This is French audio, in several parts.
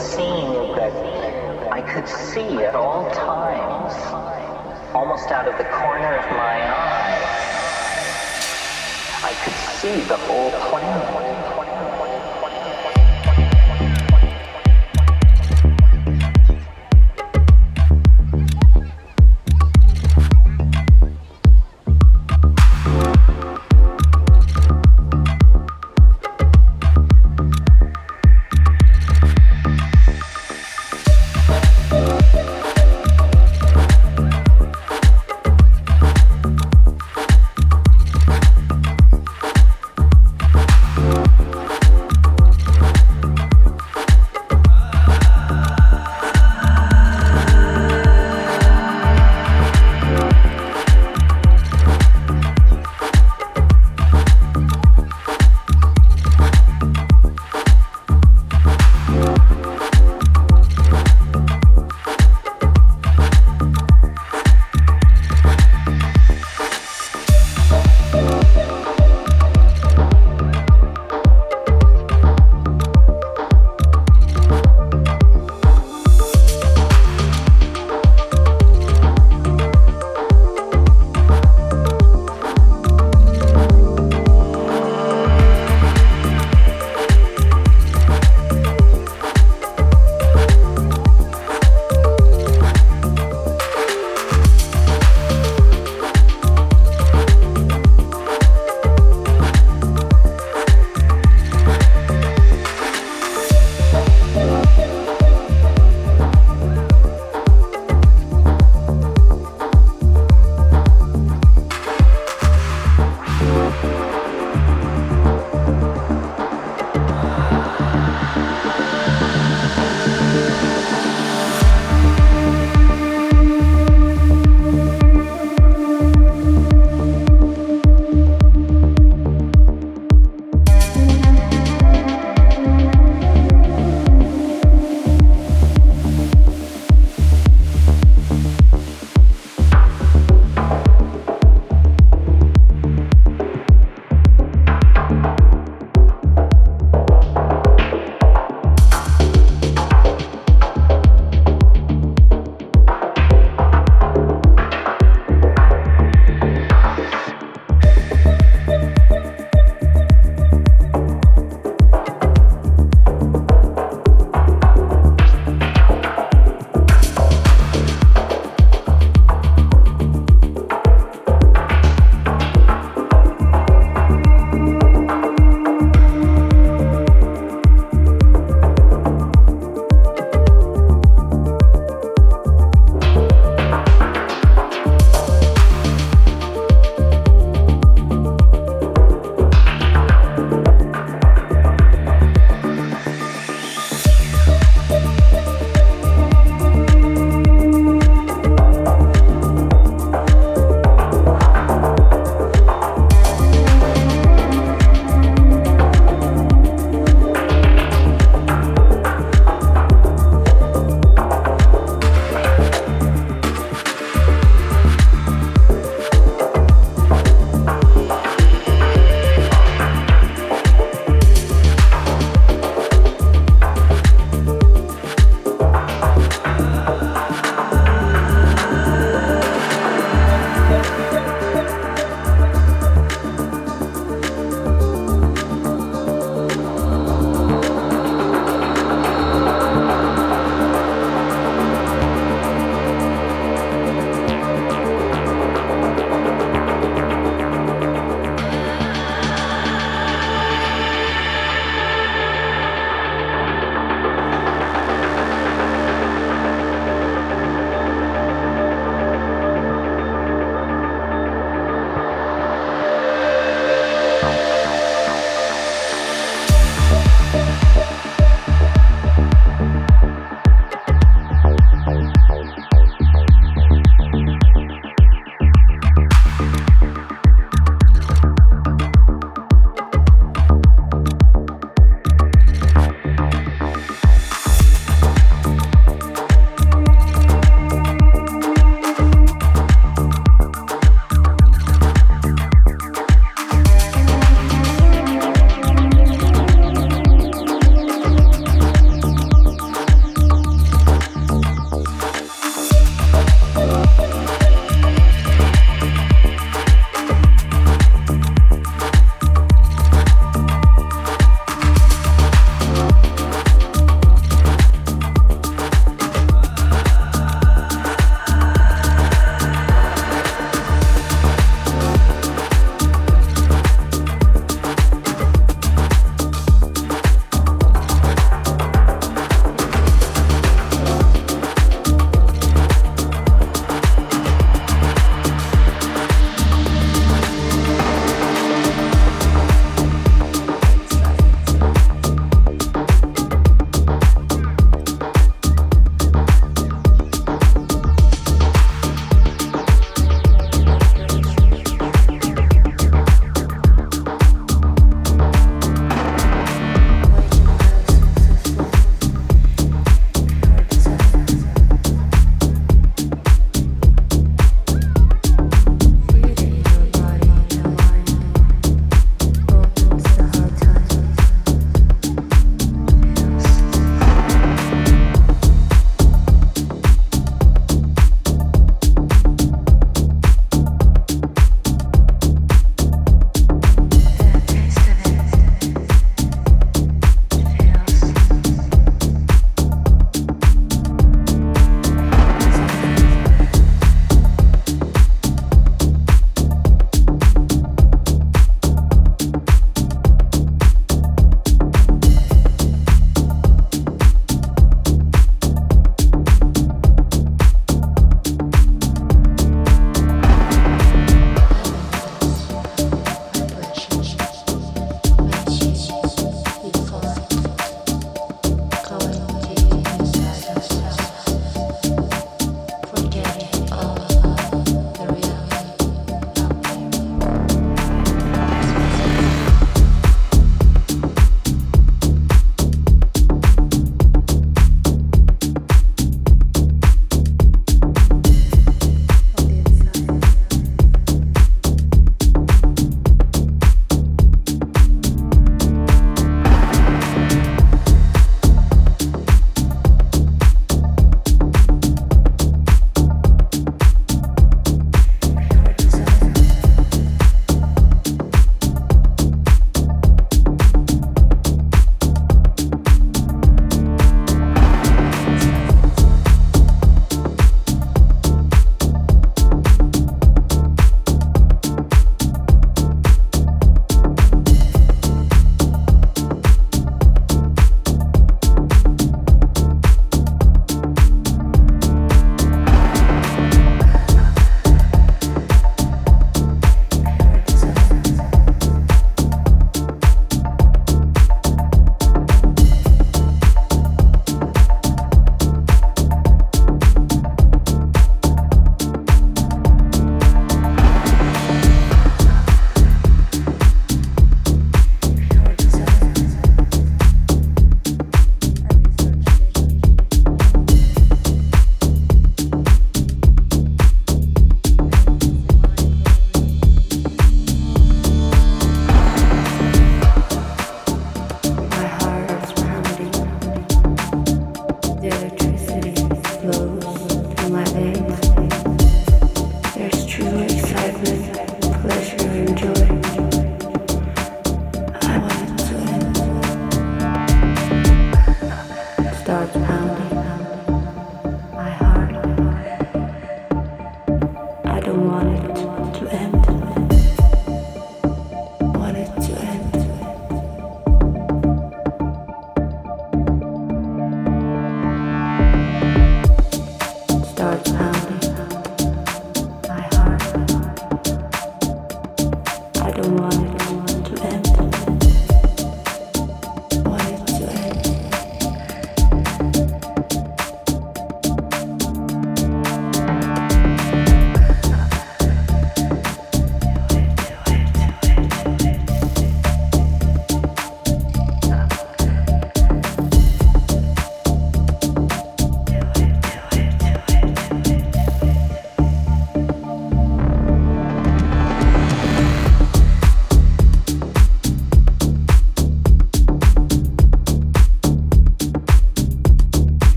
seem that I could see at all times, almost out of the corner of my eye, I could see the whole planet.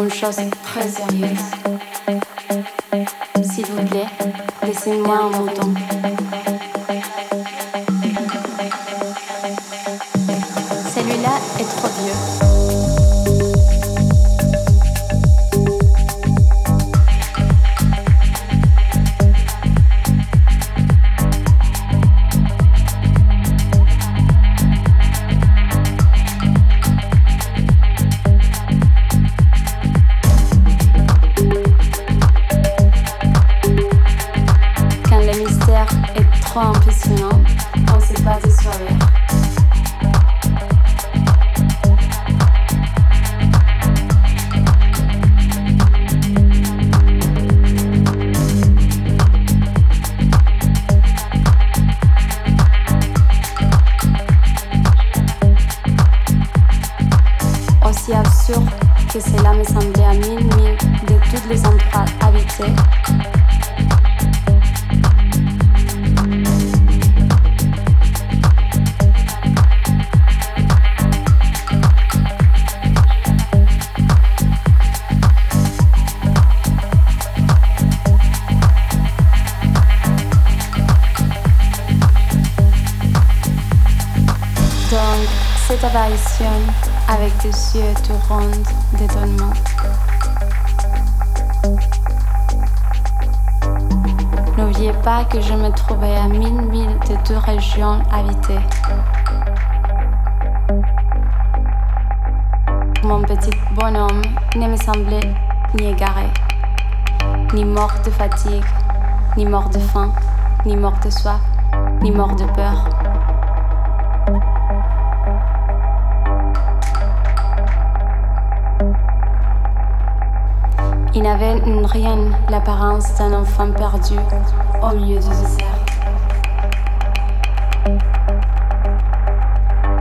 Une chose très sérieuse. S'il vous plaît, laissez-moi un mouton. Ni mort de fatigue, ni mort de faim, ni mort de soif, ni mort de peur. Il n'avait rien l'apparence d'un enfant perdu au milieu du désert.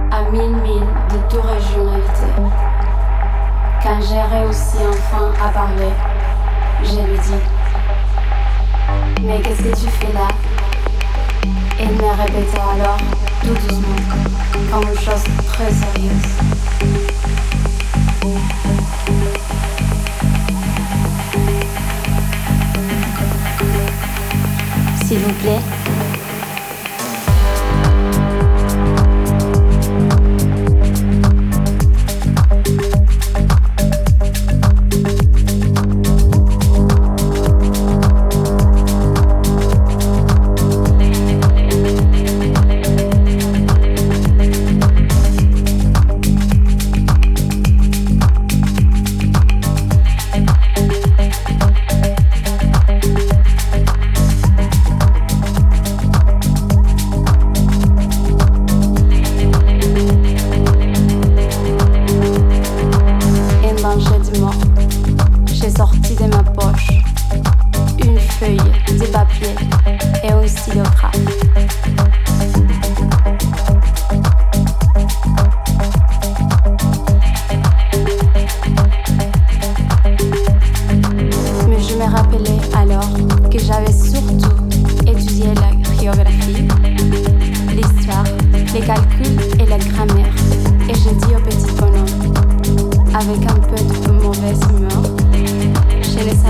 À mille milles de toute régionalité. Quand j'ai réussi enfin à parler, je lui dis Mais qu'est-ce que tu fais là? Il me répéta alors, tout doucement, comme une chose très sérieuse. S'il vous plaît.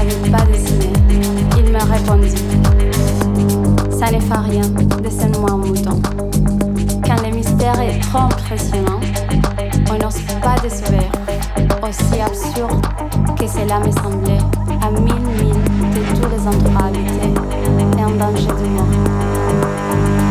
Savais pas dessiner. Il me répondit, ça ne fait rien, dessine-moi un mouton. Quand le mystère est trop impressionnant, on n'ose pas décevoir. Aussi absurde que cela me semblait, à mille milles de tous les endroits habités et en danger de mort.